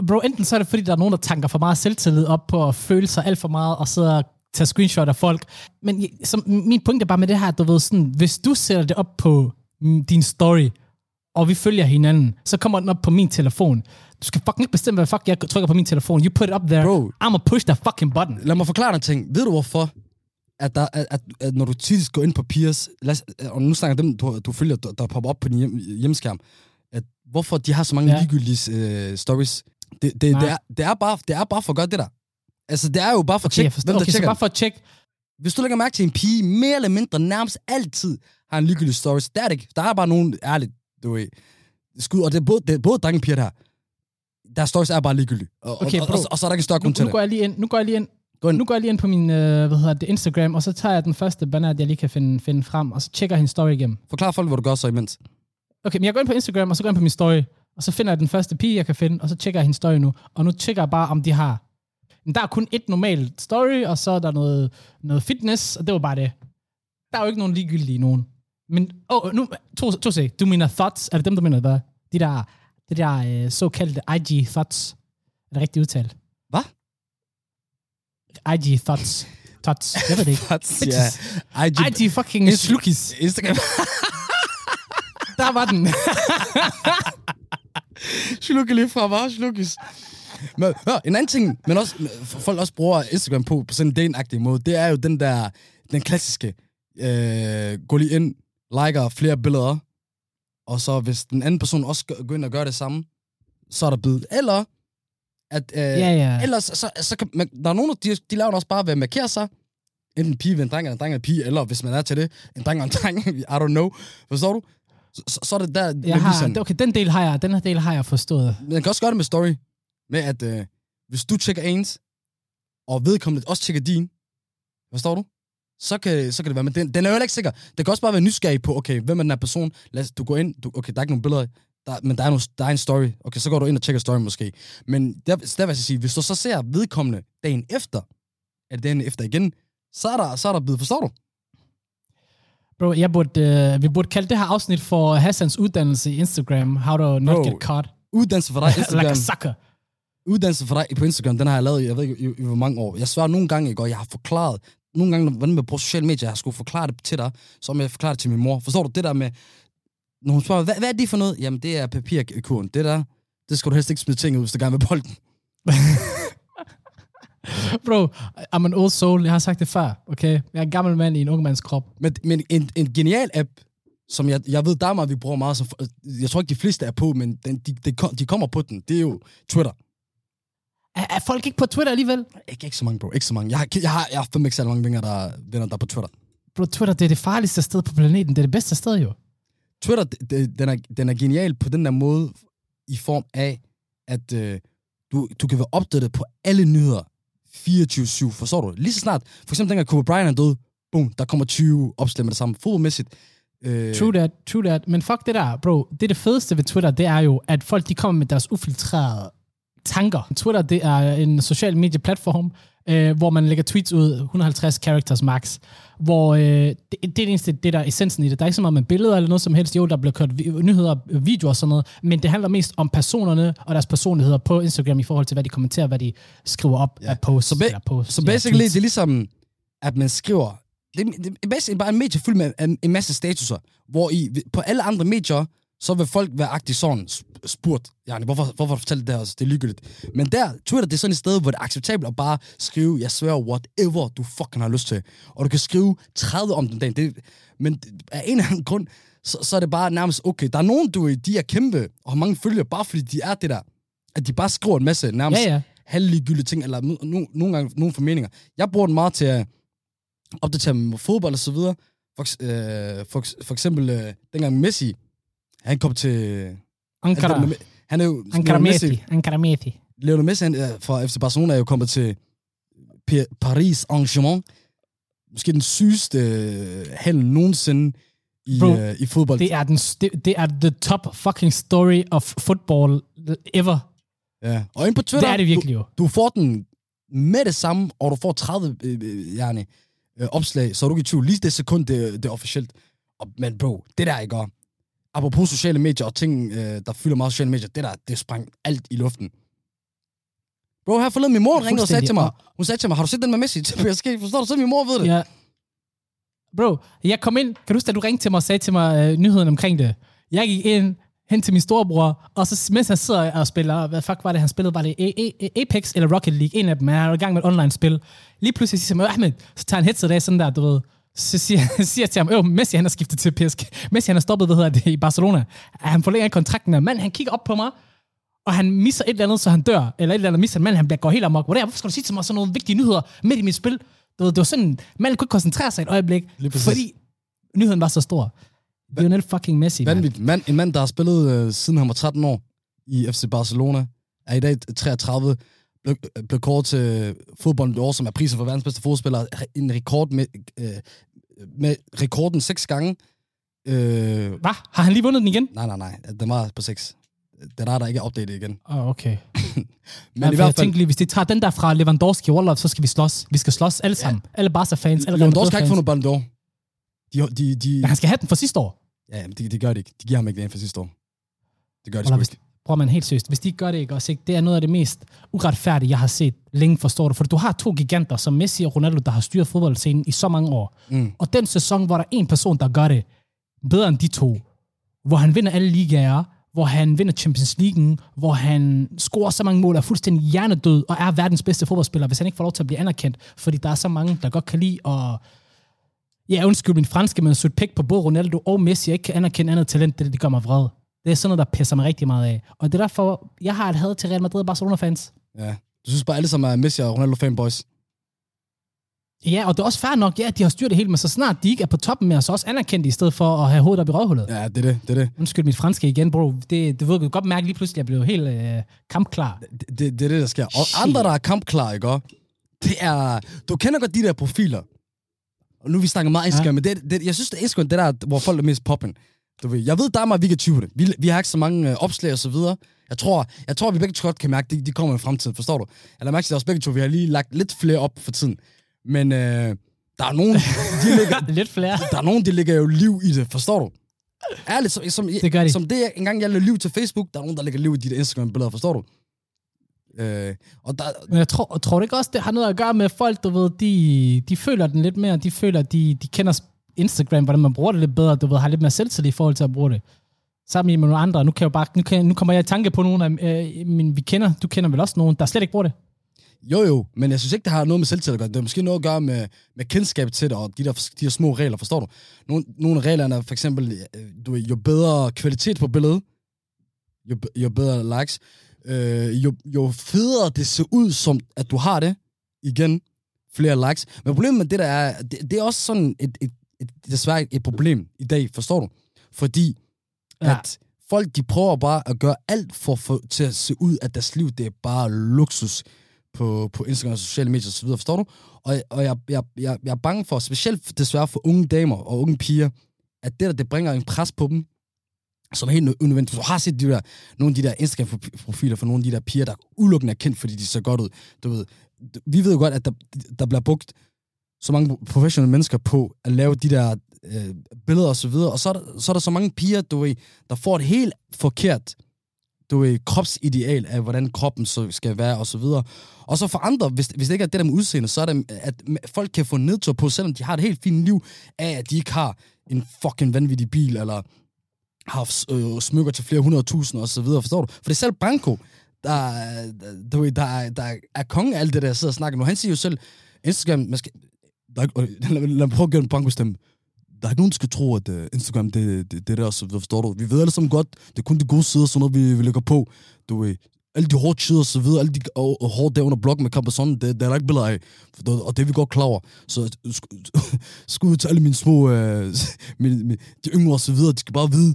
S1: Bro, enten så er det, fordi der er nogen, der tanker for meget selvtillid op på at føle sig alt for meget, og sidder og tager screenshot af folk. Men som, min point er bare med det her, at du ved sådan, hvis du sætter det op på mm, din story, og vi følger hinanden, så kommer den op på min telefon. Du skal fucking ikke bestemme, hvad fuck jeg trykker på min telefon. You put it up there.
S2: Bro.
S1: I'ma push the fucking button.
S2: Lad mig forklare dig ting. Ved du hvorfor? At, der, at, at, at når du tit går ind på Piers, lad, os- og nu snakker dem, du, du følger, der, der popper op på din hjem, hjemmeskærm, at hvorfor de har så mange
S1: Ja.
S2: ja. ligegyldige øh, stories. Det, det,
S1: Nej.
S2: det, er, det, er bare, det er bare for godt, det der. Altså, det er jo bare for at
S1: Okay,
S2: tjekke,
S1: jeg forstår.
S2: hvem der
S1: Okay, så
S2: tjekker
S1: bare for at tjekke.
S2: Hvis du lægger mærke til en pige, mere eller mindre nærmest altid har en ligegyldig stories, der er det ikke. Der er bare nogen, ærligt, du ved, skud, og det er både, det er både drenge og piger, der. Deres stories er bare ligegyldige. Og,
S1: Okay,
S2: og, og, og, og, så er der ikke en større
S1: Nu,
S2: grund til
S1: nu
S2: det.
S1: går jeg lige ind. Nu går jeg lige ind.
S2: Gå ind.
S1: Nu går jeg lige ind på min, øh, hvad hedder det, Instagram, og så tager jeg den første banner, jeg lige kan finde, finde frem, og så tjekker jeg hendes story igennem.
S2: Forklar folk, hvad du gør så imens.
S1: Okay, men jeg går ind på Instagram, og så går jeg ind på min story, og så finder jeg den første pige, jeg kan finde, og så tjekker jeg hendes story nu. Og nu tjekker jeg bare, om de har... Men der er kun et normalt story, og så er der noget, noget fitness, og det var bare det. Der er jo ikke nogen ligegyldige nogen. Men, åh, oh, nu, to, to sek, du mener thoughts, er det dem, du mener, hvad? De der, de der øh, såkaldte IG thoughts. Er det rigtigt udtalt?
S2: Hvad?
S1: IG thoughts. Tots. Jeg ved det ikke.
S2: Tots, ja. IG,
S1: Ej, de er fucking slukis.
S2: Instagram.
S1: Der var den.
S2: Slukke lige fra mig, slukkes. Men hør, en anden ting, men også, folk også bruger Instagram på, på sådan en dating måde, det er jo den der, den klassiske, øh, gå lige ind, liker flere billeder, og så hvis den anden person også går ind og gør det samme, så er der bid. Eller, at, øh,
S1: Ja, ja.
S2: ellers, så, så kan, man, der er nogen, de, de laver også bare ved at markere sig, enten en pige ved en dreng, eller en dreng eller en pige, eller hvis man er til det, en dreng og en dreng, I don't know. Forstår du? Så, så, så er det der,
S1: Jeg har,
S2: sådan-
S1: okay, den del har jeg, den her del har jeg forstået.
S2: man kan også gøre det med story. Med at, øh, hvis du tjekker ens, og vedkommende også tjekker din, forstår du? Så kan, så kan det være, men den, den er jo heller ikke sikker. Det kan også bare være nysgerrig på, okay, hvem er den her person? Lad os, du går ind, du, okay, der er ikke nogen billeder, der, men der er, noget, der er en story. Okay, så går du ind og tjekker story måske. Men der, der vil jeg sige, hvis du så ser vedkommende dagen efter, eller dagen efter igen, så er der, så er der blevet, forstår du?
S1: Bro, jeg burde, øh, vi burde kalde det her afsnit for Hassans uddannelse i Instagram. How to not
S2: Bro,
S1: get caught.
S2: Uddannelse for dig, Instagram.
S1: like a sucker.
S2: Uddannelse for dig på Instagram, den har jeg lavet, jeg ved ikke, i, i hvor mange år. Jeg svarer nogle gange, ikke, og jeg har forklaret, nogle gange, hvordan man bruger sociale medier, jeg har skulle forklare det til dig, som jeg forklarer det til min mor. Forstår du det der med, når hun spørger, hvad, hvad er det for noget? Jamen, det er papirkurven. Det der, det skal du helst ikke smide ting ud, hvis du gerne vil bolden.
S1: Bro, I'm an old soul. Jeg har sagt det før, okay? Jeg er en gammel mand i en ung mands krop.
S2: Men, men en, en genial app, som jeg, jeg ved, der er meget, vi bruger meget, som, jeg tror ikke, de fleste er på, men den, de, de, de kommer på den. Det er jo Twitter.
S1: Er, er folk ikke på Twitter alligevel?
S2: Ikke, ikke så mange, bro. Ikke så mange. Jeg har, jeg har, jeg har fandme ikke så mange venner, der, venner, der er på Twitter.
S1: Bro, Twitter, det er det farligste sted på planeten. Det er det bedste sted jo.
S2: Twitter, det- det, den, er, den er genial på den der måde, i form af, at øh, du, du kan være opdateret på alle nyheder 24-7, forstår du? Lige så snart, for eksempel dengang Kobe Bryant er død, boom, der kommer 20 opslag med det samme. Fodboldmæssigt. Øh,
S1: True that, true that. Men fuck det der, bro. Det er det fedeste ved Twitter, det er jo, at folk de kommer med deres ufiltrerede tanker. Twitter, det er en social medieplatform, øh, hvor man lægger tweets ud, 150 characters max, hvor øh, det, det er det eneste, det der er essensen i det. Der er ikke så meget med billeder eller noget som helst. Jo, der bliver kørt vi- nyheder, videoer og sådan noget, men det handler mest om personerne og deres personligheder på Instagram i forhold til, hvad de kommenterer, hvad de skriver op
S2: Ja.
S1: af posts.
S2: Så ba-
S1: eller posts,
S2: Så
S1: ja,
S2: basically,
S1: tweets.
S2: det er ligesom, at man skriver... Det, er- det er basically bare en medie fyldt med en, en masse statuser, hvor i, på alle andre medier, så vil folk være agtigt sådan sp- spurgt, yani, hvorfor, hvorfor fortælle det her også? Det er ligegyldigt. Men der, Twitter, det er sådan et sted, hvor det er acceptabelt at bare skrive, jeg svær whatever du fucking har lyst til. Og du kan skrive 30 om den dag. Det, men af en eller anden grund, så, så er det bare nærmest okay. Der er nogen, du de er kæmpe og har mange følgere, bare fordi de er det der. At de bare skriver en masse nærmest
S1: Ja, ja.
S2: halvligegyldige ting, eller no, no, nogle gange nogle formeninger. Jeg bruger den meget til at opdatere med fodbold og så videre. For, øh, for, for eksempel, øh, dengang Messi, han kom til...
S1: Ankara.
S2: Han, han er jo...
S1: Ankara
S2: Messi.
S1: Ankara Messi.
S2: Lionel Messi han, er fra FC Barcelona er jo kommet til P- Paris Arrangement. Måske den sygeste øh, handel nogensinde i,
S1: Bro,
S2: øh, i fodbold.
S1: Det er, den, det, det er the top fucking story of football ever.
S2: ja. Og ind på Twitter,
S1: Det er det virkelig jo.
S2: du, du får den med det samme, og du får 30 øh, øh, yani, øh, opslag, så er du ikke i tvivl. Lige det sekund, det, det er officielt. Og, men bro, det der, ikke? Apropos sociale medier og ting, øh, der fylder meget sociale medier, det der, det sprang alt i luften. Bro, her forleden min mor ringede og sagde til mig, hun sagde til mig, har du set den med Messi til PSG? Forstår du, så min mor ved det.
S1: Ja. Bro, jeg kom ind. Kan du huske, da du ringte til mig og sagde til mig øh, nyheden omkring det? Jeg gik ind hen til min storebror, og så mens han sidder og spiller, hvad fuck var det, han spillede? Var det A- A- Apex eller Rocket League? En af dem, han er i gang med et online-spil. Lige pludselig siger han, Ahmed, så tager han headset af sådan der, du ved, så siger, siger til ham, øh, Messi han er skiftet til PSG. Messi han er stoppet, hvad hedder det, i Barcelona. Han forlænger kontrakten. Mand, han kigger op på mig, og han misser et eller andet, så han dør, eller et eller andet misser en mand, han bliver- går helt amok. Hvorfor skal du sige til mig sådan nogle vigtige nyheder midt i mit spil? Du ved, det var sådan, manden kunne ikke koncentrere sig et øjeblik, fordi nyheden var så stor. Lionel fucking Messi, mand.
S2: Mand, en mand, der har spillet øh, siden han var 13 år i FC Barcelona, er i dag 33, blev, øh, blev kåret til fodbold år, som er prisen for verdens bedste fodspiller. En rekord med, øh, med rekorden seks gange. Øh,
S1: Hvad? Har han lige vundet den igen?
S2: nej, nej, nej. Den var på seks. Den er der ikke er opdateret igen.
S1: Oh, okay.
S2: Men
S1: Men
S2: i
S1: jeg
S2: hvert fald,
S1: tænkte lige, hvis de tager den der fra Lewandowski Wallah, så skal vi slås. Vi skal slås alle sammen. Alle Barca-fans, alle
S2: Lewandowski har ikke fundet Ballon d'Or. De, de, de,
S1: Men han skal have den for sidste år.
S2: ja, men de, de gør det ikke. De giver ham ikke det ind for sidste år. Det gør de
S1: Wallah,
S2: sgu ikke.
S1: Prøv man helt seriøst. Hvis de gør det, ikke også, ikke? det er noget af det mest uretfærdige, jeg har set længe, forstår du? For du har to giganter, som Messi og Ronaldo, der har styret fodboldscenen i så mange år. Mm. Og den sæson, hvor der er en person, der gør det bedre end de to, hvor han vinder alle ligaer, hvor han vinder Champions League, hvor han scorer så mange mål, er fuldstændig hjernedød og er verdens bedste fodboldspiller, hvis han ikke får lov til at blive anerkendt, fordi der er så mange, der godt kan lide at Ja, undskyld min franske, men sødt pæk på både Ronaldo og Messi, jeg ikke kan anerkende andet talent, det, det gør mig vred. Det er sådan noget, der pisser mig rigtig meget af. Og det er derfor, jeg har et had til Real Madrid og Barcelona-fans.
S2: Ja. Du synes bare alle sammen er Messi og Ronaldo fanboys?
S1: Ja, og det er også fair nok, ja, de har styrt det hele, men så snart de ikke er på toppen med, så også anerkendt i stedet for at have hovedet op i røvhullet.
S2: Ja, det er det, det er det.
S1: Undskyld mit franske igen, bro. Det, det ved du godt mærke lige pludselig, at jeg blev helt øh, kampklar.
S2: Det, det, det er det, der sker. Og Shit. andre, der er kampklar, ikke? Det er... Du kender godt de der profiler. Og nu vi snakker meget Instagram, ja. men det, det, jeg synes, det er Instagram, det der, hvor folk er mest poppen. Du ved, jeg ved, der er meget, vi kan tyve det. Vi, vi har ikke så mange øh, opslag og så videre. Jeg tror, jeg tror, vi begge to godt kan mærke, at de, de kommer i fremtiden, forstår du? Eller mærke til os begge to, vi har lige lagt lidt flere op for tiden. Men øh, der er nogen, de ligger,
S1: Lidt flere.
S2: der er nogen, de lægger jo liv i det, forstår du? Ærligt, som, som,
S1: Det gør de.
S2: som det, engang jeg lavede liv til Facebook, der er nogen, der lægger liv i der Instagram-billeder, forstår du? Øh, og der,
S1: Men jeg tror, tror du ikke også, det har noget at gøre med folk, du ved, de, de føler den lidt mere, de føler, at de, de kender Instagram, hvordan man bruger det lidt bedre, du ved, har lidt mere selvtillid i forhold til at bruge det. Sammen med nogle andre. Nu, kan jeg jo bare, nu, kan, nu kommer jeg i tanke på nogle af øh, mine, vi kender, du kender vel også nogen, der slet ikke bruger det.
S2: jo jo, men jeg synes ikke, det har noget med selvtillid at gøre. Det har måske noget at gøre med, med kendskab til det, og de der, de der små regler, forstår du? Nogle, nogle af reglerne er for eksempel, øh, du jo bedre kvalitet på billedet, jo, jo bedre likes, øh, jo, jo federe det ser ud, som at du har det, igen, flere likes. Men problemet med det der er, det, det er også sådan et, et, desværre et problem i dag, forstår du? Fordi
S1: Ja.
S2: at folk, de prøver bare at gøre alt for, for til at se ud, at deres liv, det er bare luksus på, på Instagram og sociale medier osv., forstår du? Og, og jeg, jeg, jeg, jeg er bange for, specielt desværre for unge damer og unge piger, at det der, det bringer en pres på dem, som er helt nø- unødvendigt. Du har set de der, nogle af de der Instagram-profiler for nogle af de der piger, der udelukkende er kendt, fordi de ser godt ud. Du ved, vi ved jo godt, at der, der bliver brugt så mange professionelle mennesker på at lave de der øh, billeder og så videre, og så er, der, så er der så mange piger, du ved, der får et helt forkert du ved, kropsideal af, hvordan kroppen så skal være, og så videre. Og så for andre, hvis, hvis det ikke er det der med udseende, så er det, at folk kan få nedtur på, selvom de har et helt fint liv, af at de ikke har en fucking vanvittig bil, eller har øh, smykker til flere hundrede tusind, og så videre, forstår du? For det er selv Branko, der, der, du ved, der, er- der er konge af alt det der, jeg sidder og snakker nu. Han siger jo selv, Instagram, man skal, der er, øh, lad, lad mig prøve at gøre en Branko-stemme. Der er ikke nogen, der skal tro, at uh, Instagram, det, det, det der, så forstår du? Vi ved alle sammen godt, det er kun de gode sider, sådan noget, vi, vi lægger på. Du ved, alle de hårde sider og så videre, alle de og, og hårde der under bloggen med Campazon, det, det er der ikke billeder af. Og det er vi godt klar over. Så sk- skud til alle mine små, øh, mine, mine, de yngre og så videre, de skal bare vide,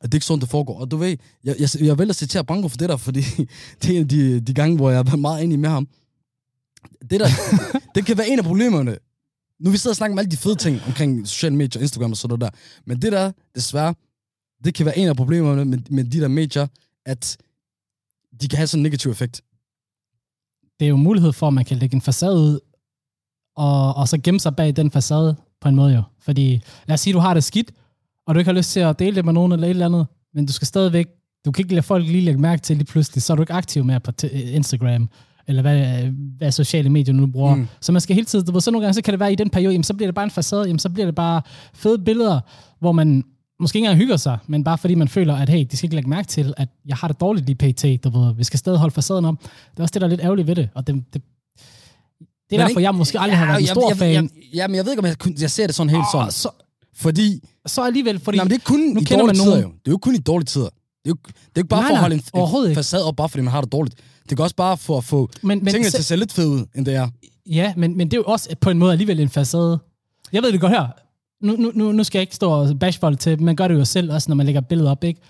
S2: at det er ikke sådan, det foregår. Og du ved, jeg, jeg, jeg vælger at citere Branko for det der, fordi det er en af de, de gange, hvor jeg har været meget enig med ham. Det der, det kan være en af problemerne. Nu vi sidder og snakker om alle de fede ting omkring sociale medier, Instagram og sådan noget der. Men det der, desværre, det kan være en af problemerne med, med de der medier, at de kan have sådan en negativ effekt.
S1: Det er jo mulighed for, at man kan lægge en facade ud, og, og så gemme sig bag den facade på en måde jo. Fordi lad os sige, du har det skidt, og du ikke har lyst til at dele det med nogen eller et eller andet, men du skal stadigvæk, du kan ikke lade folk lige lægge mærke til lige pludselig, så er du ikke aktiv mere på t- Instagram, eller hvad, hvad sociale medier nu bruger. Mm. Så man skal hele tiden, du ved, så nogle gange, så kan det være i den periode, jamen, så bliver det bare en facade, jamen, så bliver det bare fede billeder, hvor man måske ikke engang hygger sig, men bare fordi man føler, at hey, de skal ikke lægge mærke til, at jeg har det dårligt lige pt, du ved, vi skal stadig holde facaden op. Det er også det, der er lidt ærgerligt ved det, og det, det, det er
S2: Men
S1: derfor,
S2: ikke-
S1: jeg måske aldrig har været en stor
S2: jeg,
S1: fan.
S2: Jeg, jeg, men jeg ved ikke, om jeg, jeg ser det sådan helt sådan.
S1: Åh, så,
S2: Fordi,
S1: så alligevel, fordi...
S2: nej, men det er kun
S1: nu
S2: i
S1: kender man
S2: dårlige tider jo. Det er jo kun i dårlige tider. Det er jo, det er jo ikke bare
S1: Nej,
S2: for at holde en, en facade op, bare fordi man har det dårligt. Det kan også bare for at få
S1: men, men,
S2: tingene til at se lidt fede ud, end det er.
S1: Ja, men, men det er jo også på en måde alligevel en facade. Jeg ved det godt her. Nu, nu, nu, nu skal jeg ikke stå og bash folk til, man gør det jo selv også, når man lægger billeder op, ikke?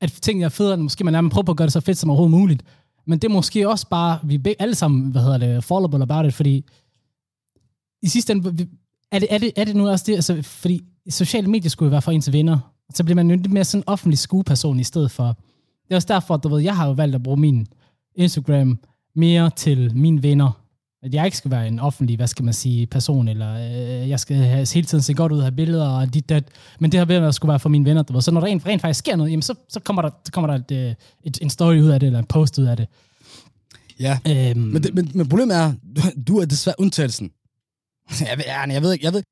S1: At tingene er federe, måske man er, man prøver på at gøre det så fedt som overhovedet muligt. Men det er måske også bare, vi er alle sammen, hvad hedder det, fallable about it, fordi i sidste ende, er det, er det, er det nu også det, altså, fordi sociale medier skulle jo være for ens venner, så bliver man jo lidt mere sådan en offentlig skueperson i stedet for. Det er også derfor, du ved, jeg har jo valgt at bruge min Instagram mere til mine venner, At jeg ikke skal være en offentlig, hvad skal man sige, person, eller øh, jeg skal have, hele tiden se godt ud, have billeder og dit, dat. Men det har været, at skulle være for mine venner. Du ved. Så når der rent, rent faktisk sker noget, jamen så, så kommer der, så kommer der et, øh, et, en story ud af det, eller en post ud af det.
S2: Ja,
S1: Øhm,
S2: men, det, men, men problemet er, du, du er desværre undtagelsen. Jeg ved, jeg, jeg ved jeg ved,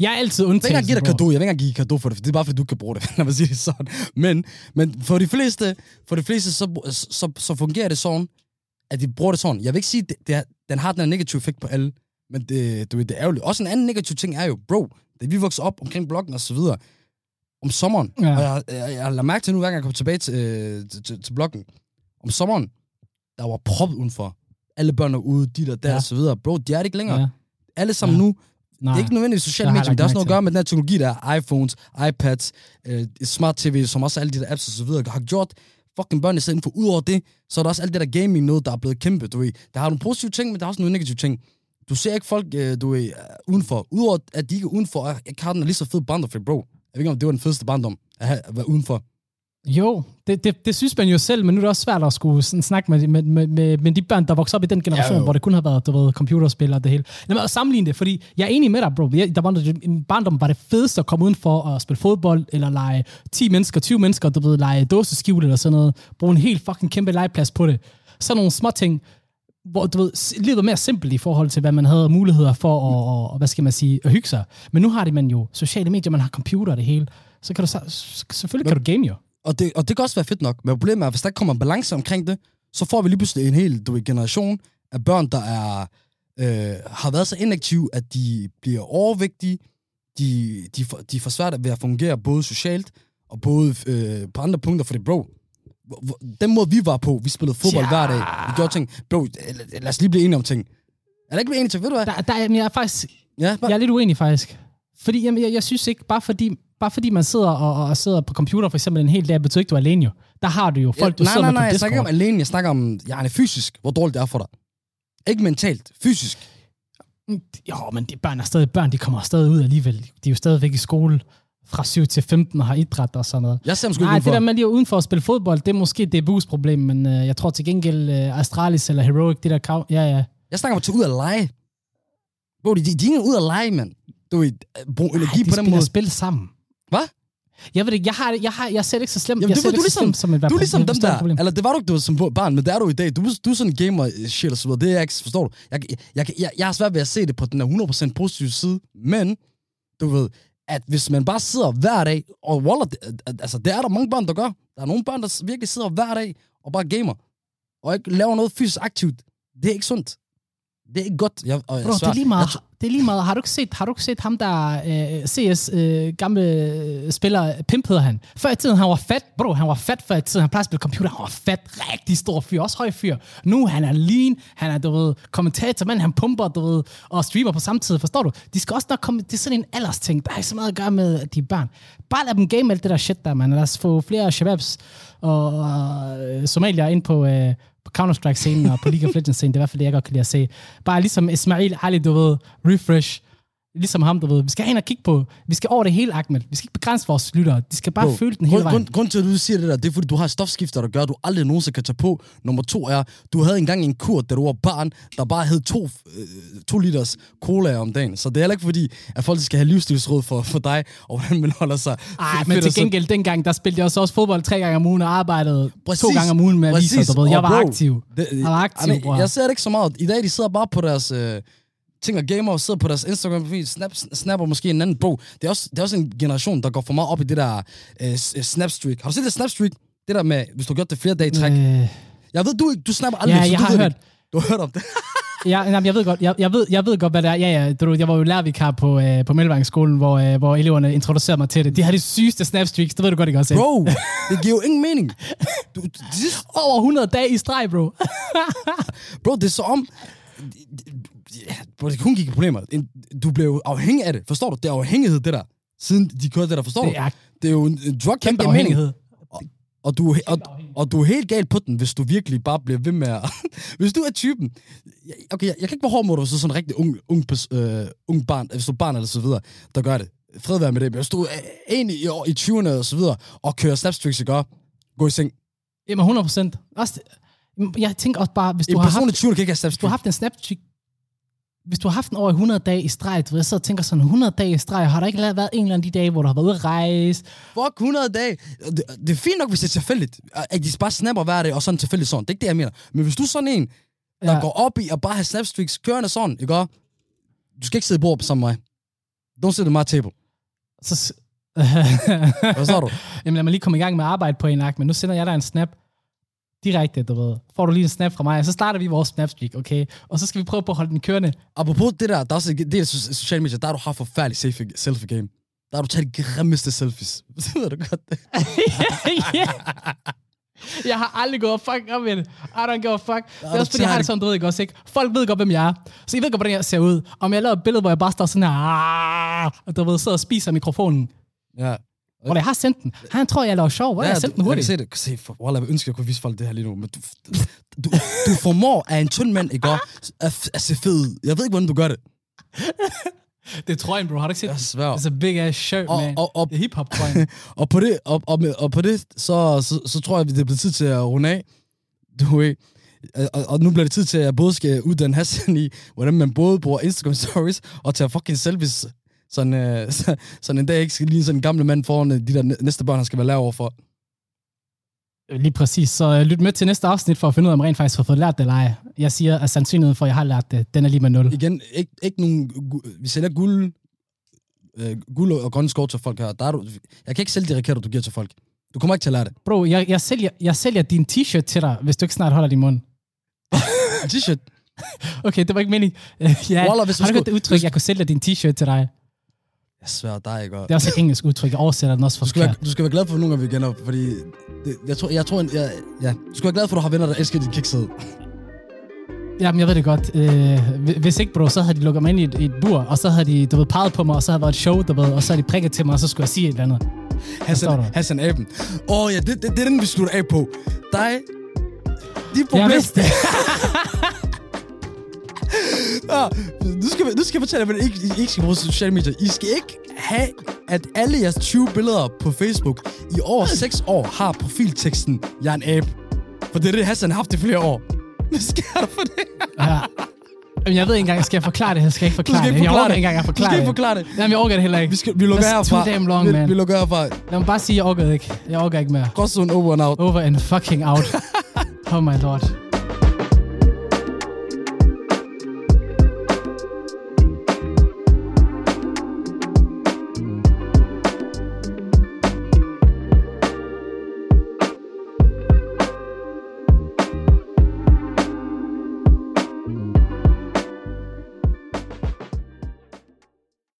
S1: jeg er altid
S2: Jeg vil ikke give dig kado. Jeg vil ikke give kado for det, for det er bare, fordi du kan bruge det. Lad mig sige det sådan. Men, men for de fleste, for de fleste så, så, så fungerer det sådan, at de bruger det sådan. Jeg vil ikke sige, at det, det er, den har den her negative effekt på alle, men det, du ved, det er ærgerligt. Også en anden negativ ting er jo, bro, da vi voksede op omkring bloggen og så videre, om sommeren,
S1: Ja.
S2: og jeg, jeg, jeg lader mærke til nu, hver gang jeg kommer tilbage til, øh, til, til, til bloggen, om sommeren, der var proppet udenfor. Alle børn er ude, dit og der
S1: Ja.
S2: og så videre. Bro, de er det ikke længere.
S1: Ja.
S2: Alle sammen
S1: ja.
S2: nu,
S1: Nej.
S2: det er ikke nødvendigvis sociale
S1: jeg
S2: medier, men det har også noget at gøre med den her teknologi, der er iPhones, iPads, øh, smart TV, som også alle de der apps og så videre, har gjort fucking børn i stedet for. Udover det, så er der også alt det der gaming noget, der er blevet kæmpe, du ved. Der har nogle positive ting, men der er også nogle negative ting. Du ser ikke folk, øh, du ved, øh, udenfor. Udover at de ikke er udenfor, er- ikke har den lige så fed barndom, for bro. Jeg ved ikke, om det var den fedeste barndom, at, have, at være udenfor.
S1: Jo, det, det, det synes man jo selv, men nu er det også svært at skulle sådan snakke med, med, med, med, med de børn, der vokser op i den generation,
S2: Ja, jo.
S1: hvor det kun har været, du ved, computerspil og det hele. Lad mig sammenligne det, fordi jeg er enig med dig, bro. Jeg, der var, en barndom var det fedeste at komme udenfor og spille fodbold, eller lege 10 mennesker, 20 mennesker, du ved, lege dåseskjul eller sådan noget. Bruge en helt fucking kæmpe legeplads på det. Sådan nogle små ting, hvor du ved, livet var mere simpelt i forhold til, hvad man havde muligheder for at, og, hvad skal man sige, at hygge sig. Men nu har det man jo sociale medier, man har computer og det hele. Så kan du, så, selvfølgelig kan du game jo.
S2: Og det, og det kan også være fedt nok, men problemet er, at hvis der ikke kommer en balance omkring det, så får vi lige pludselig en hel du ved, generation af børn, der er, øh, har været så inaktive, at de bliver overvægtige, de, de, de får svært ved at fungere både socialt og både øh, på andre punkter, fordi bro, hvor- hvor- den måde vi var på, vi spillede fodbold
S1: Ja.
S2: hver dag, vi gjorde ting, bro, lad- os lige blive enige om ting. Er der ikke blive enige til, ved du hvad?
S1: Der, der, jeg er faktisk
S2: Ja, bare,
S1: jeg er lidt uenig faktisk. Fordi jamen, jeg, jeg synes ikke, bare fordi, bare fordi man sidder og, og sidder på computer for eksempel en hel dag, betyder ikke, du er alene jo. Der har du jo folk, du
S2: nej,
S1: sidder
S2: nej,
S1: med
S2: nej,
S1: på
S2: jeg snakker ikke om alene, jeg snakker om, ja, fysisk, hvor dårligt det er for dig. Ikke mentalt, fysisk.
S1: Jo, men de børn er stadig børn, de kommer stadig ud alligevel. De er jo stadigvæk i skole fra 7 til 15 og har idræt og sådan noget.
S2: Jeg ser
S1: Nej, det der med lige at udenfor at spille fodbold, det er måske DBU's problem, men øh, jeg tror til gengæld øh, Astralis eller Heroic, det der kav, ja, ja.
S2: Jeg snakker om at tage ud og lege. Bro, de, de, de er ikke ud at lege, mand. Du ved, brug energi
S1: Ej, de
S2: på den måde.
S1: spil sammen.
S2: Hvad?
S1: Jeg ved ikke, jeg, har, jeg, har, jeg ser det ikke så slemt.
S2: Jamen,
S1: jeg
S2: du,
S1: ser
S2: du,
S1: det
S2: du,
S1: ikke så
S2: ligesom,
S1: slemt som et
S2: du er ligesom dem der,
S1: Problem.
S2: eller det var du ikke, du var som barn, men det er du i dag. Du, du er sådan en gamer shit og så videre. Det er jeg ikke, forstår du? Jeg, jeg, jeg, jeg har svært ved at se det på den her 100% positive side, men du ved, at hvis man bare sidder hver dag, og Waller, altså det er der mange børn, der gør. Der er nogle børn, der virkelig sidder hver dag og bare gamer, og ikke laver noget fysisk aktivt. Det er ikke sundt. Det er godt. Jeg, og jeg
S1: Bro, det er lige meget.
S2: Jeg,
S1: Det er lige meget. Har du ikke set, har du ikke set ham, der øh, CS øh, gamle øh, spiller, Pimp hedder han. Før i tiden, han var fat. Bro, han var fat før i tiden. Han plejede at spille computer. Han var fat. Rigtig stor fyr. Også høj fyr. Nu han er lean. Han er, du ved, kommentator, men han pumper, du ved, og streamer på samme tid. Forstår du? De skal også nok komme... Det er sådan en aldersting. Der er ikke så meget at gøre med, de børn. Bare lad dem game alt det der shit der, man. Lad os få flere shababs og, og øh, somalier ind på... Øh, på Counter-Strike-scenen og på League of Legends-scenen. Det er i hvert fald det, jeg godt kan lide at se. Bare ligesom Ismail Ali, du ved, refresh. Ligesom ham, du ved. Vi skal hen og kigge på, vi skal over det hele, Ahmed. Vi skal ikke begrænse vores lyttere. De skal bare
S2: Bro,
S1: føle den hele
S2: grund,
S1: vejen.
S2: grund, grund til, at du siger det der, det er, fordi du har stofskifter, der gør, at du aldrig nogensinde kan tage på. Nummer to er, du havde engang en kur, da du var barn, der bare havde to, øh, to liters cola om dagen. Så det er heller ikke fordi, at folk skal have livsstilsråd for, for dig, og hvordan man holder sig
S1: Ej,
S2: fedt
S1: men til gengæld dengang, der spillede jeg også, også fodbold tre gange om ugen og arbejdede
S2: Præcis,
S1: to gange om ugen med aviser,
S2: præcis.
S1: du ved. Jeg var
S2: bro,
S1: aktiv.
S2: Det,
S1: Jeg var aktiv, bror.
S2: Jeg ser det ikke så meget. I dag, de sidder bare på deres øh, ting og gamer, og sidder på deres Instagram-profil, snap, snapper måske en anden bro. Det er, også, det er også en generation, der går for meget op i det der øh, øh, snapstreak. Har du set det snapstreak? Det der med, hvis du har gjort det flere dage i træk.
S1: Øh,
S2: Jeg ved, du, du snapper aldrig,
S1: Ja,
S2: så
S1: jeg
S2: du
S1: har
S2: ved det
S1: hørt.
S2: ikke. Du har hørt om det.
S1: Ja, jamen, jeg ved godt, jeg, jeg, ved, jeg ved godt, hvad det er. Ja, ja, du, jeg var jo lærervikar på, øh, på Mellemvangsskolen, hvor, øh, hvor eleverne introducerede mig til det. De har de sygeste snapstreaks, det ved du godt ikke også. ikke?
S2: Bro, det giver jo ingen mening. Du, det,
S1: Over 100 dage i streg, bro.
S2: bro, det er så om... Ja, bro, det kun give problemer. En- Du jo afhængig af det. Forstår du? Det er afhængighed, det der. Siden de kørte det der, forstår
S1: Det
S2: du?
S1: er
S2: Det er jo en, en drug,
S1: kæmpe afhængighed.
S2: Og du, er he- og, og du er helt galt på den, hvis du virkelig bare bliver ved med at... hvis du er typen... Okay, jeg, jeg kan ikke være hård mod dig, du er sådan en rigtig ung, ung, øh, ung barn, hvis du er barn eller så videre, der gør det. Fred være med det. Men hvis du er en i, i 20'erne og så videre, og kører snapstreaks, ikke? Gå i seng.
S1: Jamen 100 procent. Jeg tænker også bare, hvis
S2: En
S1: du har,
S2: person i
S1: haft,
S2: 20'erne kan ikke have
S1: du har haft en snapstreak, hvis du har haft den over 100 dage i streg, du ved, og tænker sådan, 100 dage i streg, har der ikke været en eller anden de dage, hvor du har været ude at rejse?
S2: Fuck 100 dage. Det, det er fint nok, hvis det er tilfældigt. At de bare snapper hver dag, og sådan tilfældigt sådan. Det er ikke det, jeg mener. Men hvis du er sådan en, der
S1: Ja.
S2: går op i at bare have snapstreaks kørende sådan, ikke? Du skal ikke sidde i bord sammen med mig. Don't sit at my table.
S1: Så,
S2: Hvad så du?
S1: Jamen lad mig lige komme i gang med at arbejde på en men nu sender jeg dig en snap direkte, du ved. Får du lige en snap fra mig, og så starter vi vores snapstreak, okay? Og så skal vi prøve på at holde den kørende.
S2: Apropos det der, der er også det er so- sociale medier, der har du haft forfærdelig selfie, selfie game. Der har du taget de grimmeste selfies. Ved du godt. det.
S1: Jeg har aldrig gået og fuck op med det. I don't give a fuck. Det er også fordi, jeg har det sådan, du ved ikke også, ikke? Folk ved godt, hvem jeg er. Så I ved godt, hvordan jeg ser ud. Om jeg laver et billede, hvor jeg bare står sådan her, "Ah", og du ved, sidder og spiser mikrofonen.
S2: Ja.
S1: Hvor jeg har sendt den. Han tror, jeg laver sjov. Hvor ja, jeg sendt den
S2: du, jeg kan
S1: hurtigt.
S2: se det. Se, for, Wallah, jeg ønsker, jeg kunne vise folk det her lige nu. Men du, du, du formår af en tynd mand, ikke? At, at se fed. Jeg ved ikke, hvordan du gør det.
S1: Det er trøjen, bro. Har du ikke set den?
S2: svær.
S1: It's a big ass shirt,
S2: Og-
S1: man.
S2: og- og-
S1: Det er hip-hop trøjen.
S2: Og på det, og, og, med, og på det så, så, så, tror jeg, det er blevet tid til at runde af. Du ved. Og, og nu bliver det tid til, at jeg både skal uddanne Hassan i, hvordan man både bruger Instagram stories og tager fucking selfies. Sådan, øh, så, sådan en dag ikke skal lige sådan en gamle mand foran øh, de der næ- næste børn, han skal være lav overfor.
S1: Lige præcis. Så øh, lyt med til næste afsnit for at finde ud af, om rent faktisk har fået lært det eller ej. Jeg siger, at sandsynligheden for, at jeg har lært det, den er lige med 0.
S2: Igen, ikke, ikke nogen, vi sælger guld, øh, guld og grønne skov til folk her. Der er du, jeg kan ikke sælge de raketter, du giver til folk. Du kommer ikke til at lære det.
S1: Bro, jeg, jeg, sælger, jeg sælger din t-shirt til dig, hvis du ikke snart holder din mund.
S2: T-shirt.
S1: Okay, det var ikke meningen. Ja,
S2: Wallah, hvis du
S1: har du
S2: skulle-
S1: hørt det udtryk, jeg kunne sælge din t-shirt til dig?
S2: Jeg svær dig, ikke?
S1: Det er også et engelsk udtryk, jeg oversætter den også
S2: Du skal, være, du skal være glad for, at nogle gange vi igen fordi det, jeg tror, jeg tror, en, jeg, ja, du skal være glad for, at du har venner, der elsker dit kiksede.
S1: Jamen, jeg ved det godt. Øh, hvi- hvis ikke, bro, så havde de lukket mig ind i et, et bur, og så havde de, du ved, peget på mig, og så havde været et show, du ved, og så havde de prikket til mig, og så skulle jeg sige et eller andet.
S2: Hassan? Hassan Aben. Åh oh, ja, det, det, det, er den, vi slutter af på. Dig, de
S1: Jeg
S2: problemer...
S1: vidste det.
S2: Ja, nu, skal, nu skal jeg fortælle jer, hvordan I ikke, I ikke skal bruge sociale medier. I skal ikke have, at alle jeres 20 billeder på Facebook i over 6 år har profilteksten, jeg er en abe. For det er det, Hassan har haft i flere år. Hvad sker der for det?
S1: Ja. Jamen, jeg ved ikke engang, skal jeg forklare det? Jeg skal ikke
S2: Du
S1: forklare
S2: skal ikke
S1: det. Jeg
S2: forklare det.
S1: ikke engang at
S2: Du
S1: forklare
S2: skal ikke
S1: det.
S2: forklare det.
S1: Jamen, jeg orker det heller ikke.
S2: Vi, skal, vi lukker herfra.
S1: too damn long,
S2: vi,
S1: man.
S2: vi lukker herfra.
S1: Lad mig bare sige, jeg orker ikke. Jeg orker ikke mere.
S2: Gråzonen over and out.
S1: Over and fucking out. Oh my lord.